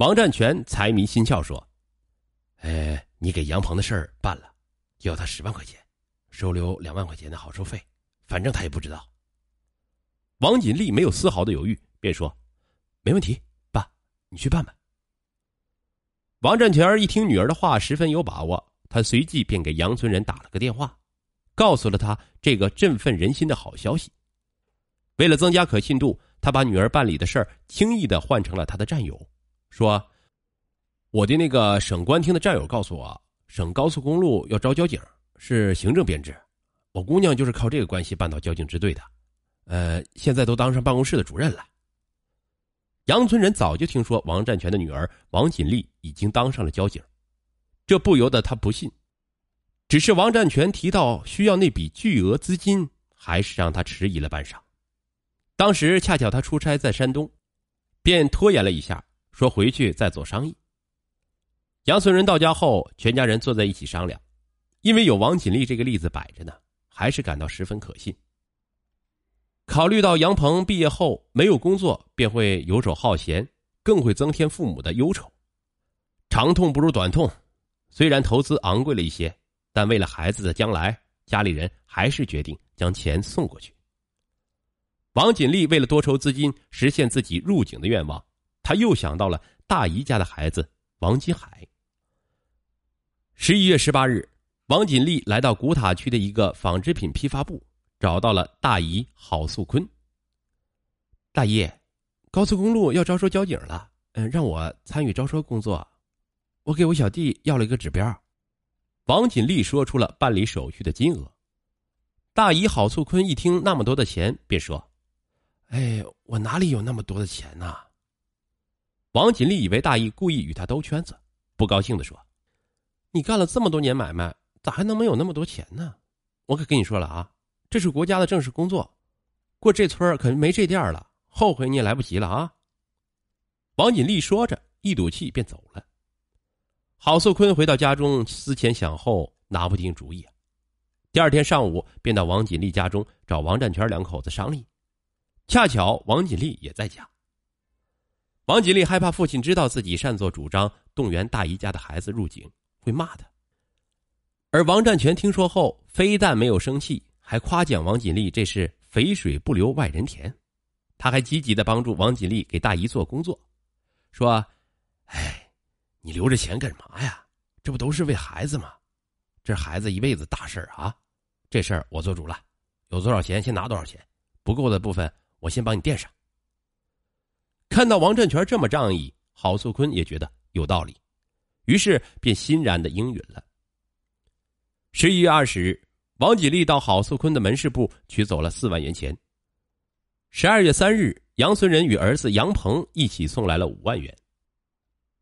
王占全财迷心窍说：“哎，你给杨鹏的事儿办了，要他十万块钱，收留两万块钱的好处费，反正他也不知道。”王锦丽没有丝毫的犹豫，便说：“没问题，爸，你去办吧。”王占全一听女儿的话，十分有把握，他随即便给杨村人打了个电话，告诉了他这个振奋人心的好消息。为了增加可信度，他把女儿办理的事儿轻易的换成了他的战友。说：“我的那个省官厅的战友告诉我，省高速公路要招交警，是行政编制。我姑娘就是靠这个关系办到交警支队的，呃，现在都当上办公室的主任了。”杨村人早就听说王占全的女儿王锦丽已经当上了交警，这不由得他不信。只是王占全提到需要那笔巨额资金，还是让他迟疑了半晌。当时恰巧他出差在山东，便拖延了一下。说回去再做商议。杨村人到家后，全家人坐在一起商量，因为有王锦丽这个例子摆着呢，还是感到十分可信。考虑到杨鹏毕业后没有工作，便会游手好闲，更会增添父母的忧愁。长痛不如短痛，虽然投资昂贵了一些，但为了孩子的将来，家里人还是决定将钱送过去。王锦丽为了多筹资金，实现自己入警的愿望。他又想到了大姨家的孩子王金海。十一月十八日，王锦丽来到古塔区的一个纺织品批发部，找到了大姨郝素坤。大姨，高速公路要招收交警了，嗯，让我参与招收工作。我给我小弟要了一个指标。王锦丽说出了办理手续的金额。大姨郝素坤一听那么多的钱，便说：“哎，我哪里有那么多的钱呢？”王锦丽以为大姨故意与他兜圈子，不高兴的说：“你干了这么多年买卖，咋还能没有那么多钱呢？我可跟你说了啊，这是国家的正式工作，过这村可没这店了，后悔你也来不及了啊！”王锦丽说着，一赌气便走了。郝素坤回到家中，思前想后，拿不定主意。第二天上午，便到王锦丽家中找王占全两口子商议，恰巧王锦丽也在家。王锦丽害怕父亲知道自己擅作主张动员大姨家的孩子入警，会骂他。而王占全听说后，非但没有生气，还夸奖王锦丽这是肥水不流外人田。他还积极的帮助王锦丽给大姨做工作，说：“哎，你留着钱干嘛呀？这不都是为孩子吗？这孩子一辈子大事啊！这事儿我做主了，有多少钱先拿多少钱，不够的部分我先帮你垫上。”看到王占全这么仗义，郝素坤也觉得有道理，于是便欣然的应允了。十一月二十日，王锦丽到郝素坤的门市部取走了四万元钱。十二月三日，杨存仁与儿子杨鹏一起送来了五万元。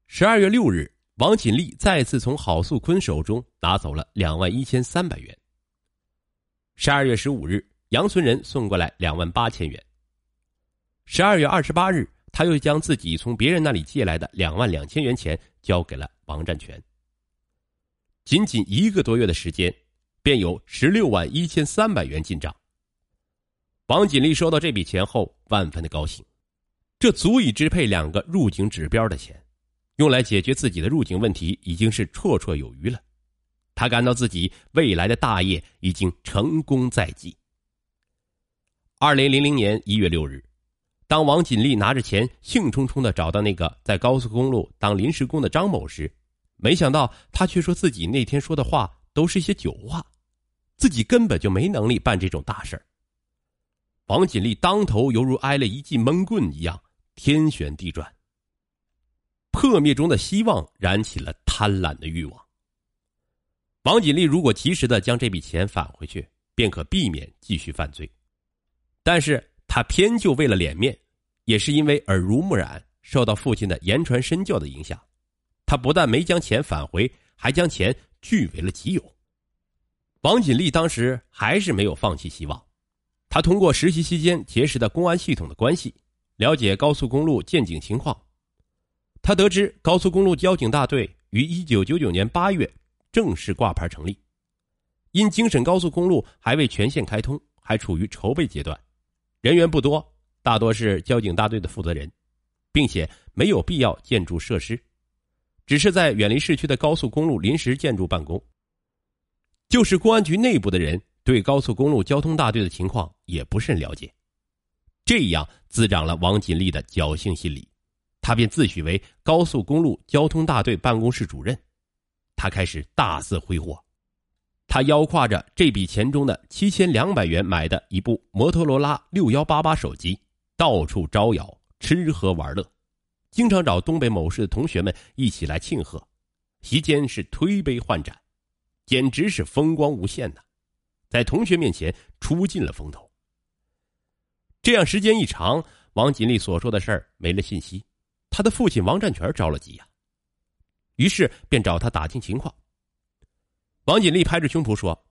十二月六日，王锦丽再次从郝素坤手中拿走了两万一千三百元。十二月十五日，杨存仁送过来两万八千元。十二月二十八日。他又将自己从别人那里借来的两万两千元钱交给了王占全。仅仅一个多月的时间，便有十六万一千三百元进账。王锦丽收到这笔钱后，万分的高兴，这足以支配两个入警指标的钱，用来解决自己的入警问题已经是绰绰有余了。他感到自己未来的大业已经成功在即。二零零零年一月六日。当王锦丽拿着钱兴冲冲的找到那个在高速公路当临时工的张某时，没想到他却说自己那天说的话都是一些酒话，自己根本就没能力办这种大事儿。王锦丽当头犹如挨了一记闷棍一样，天旋地转。破灭中的希望燃起了贪婪的欲望。王锦丽如果及时的将这笔钱返回去，便可避免继续犯罪，但是。他偏就为了脸面，也是因为耳濡目染，受到父亲的言传身教的影响，他不但没将钱返回，还将钱据为了己有。王锦丽当时还是没有放弃希望，他通过实习期间结识的公安系统的关系，了解高速公路建警情况。他得知高速公路交警大队于一九九九年八月正式挂牌成立，因京沈高速公路还未全线开通，还处于筹备阶段。人员不多，大多是交警大队的负责人。并且没有必要建筑设施，只是在远离市区的高速公路临时建筑办公。就是公安局内部的人对高速公路交通大队的情况也不甚了解，这样滋长了王锦丽的侥幸心理，他便自诩为高速公路交通大队办公室主任，他开始大肆挥霍。他腰挎着这笔钱中的七千两百元买的一部摩托罗拉六幺八八手机，到处招摇、吃喝玩乐，经常找东北某市的同学们一起来庆贺，席间是推杯换盏，简直是风光无限呐！在同学面前出尽了风头。这样时间一长，王锦丽所说的事儿没了信息，他的父亲王占全着了急呀，于是便找他打听情况。王锦丽拍着胸脯说：“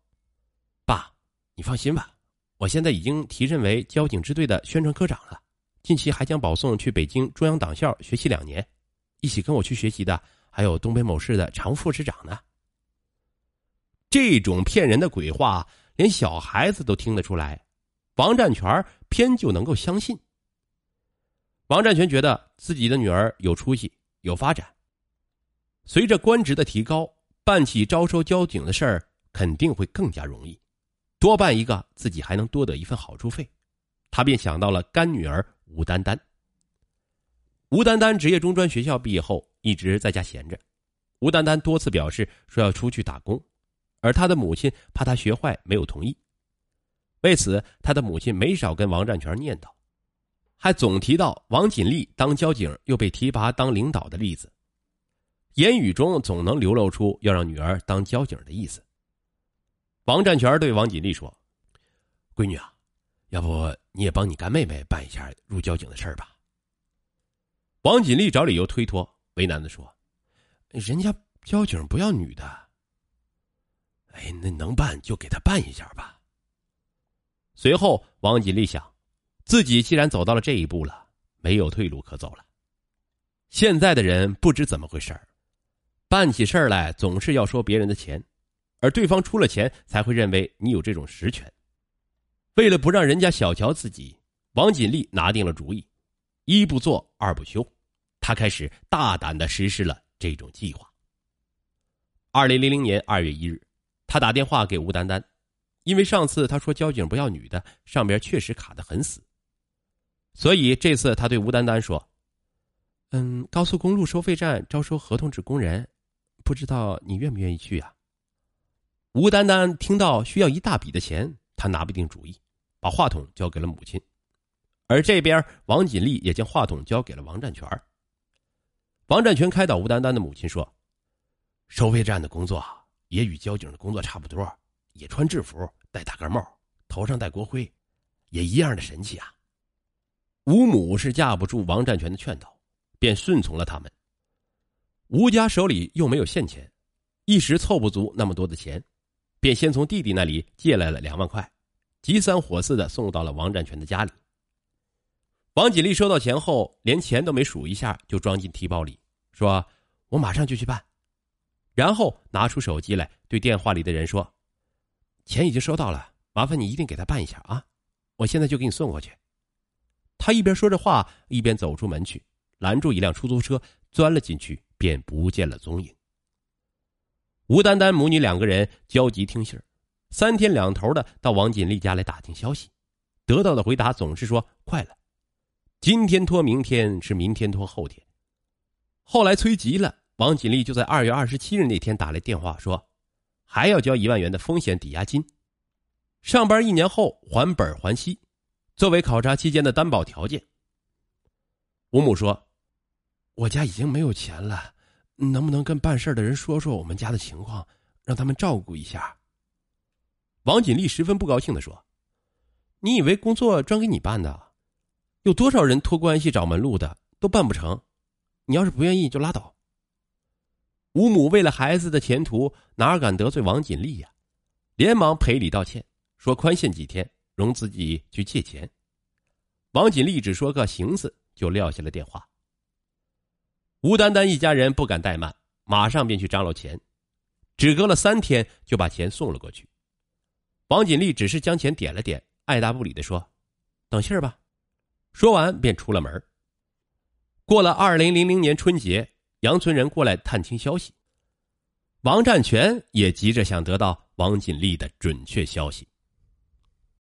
爸，你放心吧，我现在已经提任为交警支队的宣传科长了，近期还将保送去北京中央党校学习两年。一起跟我去学习的还有东北某市的常副市长呢。”这种骗人的鬼话，连小孩子都听得出来，王占全偏就能够相信。王占全觉得自己的女儿有出息、有发展，随着官职的提高。办起招收交警的事儿肯定会更加容易，多办一个自己还能多得一份好处费，他便想到了干女儿吴丹丹。吴丹丹职业中专学校毕业后一直在家闲着，吴丹丹多次表示说要出去打工，而他的母亲怕他学坏没有同意。为此，他的母亲没少跟王占全念叨，还总提到王锦丽当交警又被提拔当领导的例子。言语中总能流露出要让女儿当交警的意思。王占全对王锦丽说：“闺女啊，要不你也帮你干妹妹办一下入交警的事儿吧。”王锦丽找理由推脱，为难的说：“人家交警不要女的。”哎，那能办就给他办一下吧。随后，王锦丽想，自己既然走到了这一步了，没有退路可走了。现在的人不知怎么回事儿。办起事儿来总是要说别人的钱，而对方出了钱才会认为你有这种实权。为了不让人家小瞧自己，王锦丽拿定了主意，一不做二不休，他开始大胆的实施了这种计划。二零零零年二月一日，他打电话给吴丹丹，因为上次他说交警不要女的，上边确实卡得很死，所以这次他对吴丹丹说：“嗯，高速公路收费站招收合同制工人。”不知道你愿不愿意去啊？吴丹丹听到需要一大笔的钱，他拿不定主意，把话筒交给了母亲，而这边王锦丽也将话筒交给了王占全。王占全开导吴丹丹的母亲说：“收费站的工作也与交警的工作差不多，也穿制服，戴大盖帽，头上戴国徽，也一样的神气啊。”吴母是架不住王占全的劝导，便顺从了他们。吴家手里又没有现钱，一时凑不足那么多的钱，便先从弟弟那里借来了两万块，急三火四的送到了王占全的家里。王锦丽收到钱后，连钱都没数一下，就装进提包里，说：“我马上就去办。”然后拿出手机来，对电话里的人说：“钱已经收到了，麻烦你一定给他办一下啊！我现在就给你送过去。”他一边说着话，一边走出门去，拦住一辆出租车，钻了进去。便不见了踪影。吴丹丹母女两个人焦急听信儿，三天两头的到王锦丽家来打听消息，得到的回答总是说快了，今天拖明天是明天拖后天。后来催急了，王锦丽就在二月二十七日那天打来电话说，还要交一万元的风险抵押金，上班一年后还本还息，作为考察期间的担保条件。吴母说。我家已经没有钱了，能不能跟办事的人说说我们家的情况，让他们照顾一下？王锦丽十分不高兴的说：“你以为工作专给你办的？有多少人托关系找门路的都办不成？你要是不愿意就拉倒。”吴母为了孩子的前途，哪敢得罪王锦丽呀？连忙赔礼道歉，说宽限几天，容自己去借钱。王锦丽只说个“行”字，就撂下了电话。吴丹丹一家人不敢怠慢，马上便去张罗钱，只隔了三天就把钱送了过去。王锦丽只是将钱点了点，爱答不理的说：“等信儿吧。”说完便出了门。过了二零零零年春节，杨村人过来探听消息。王占全也急着想得到王锦丽的准确消息。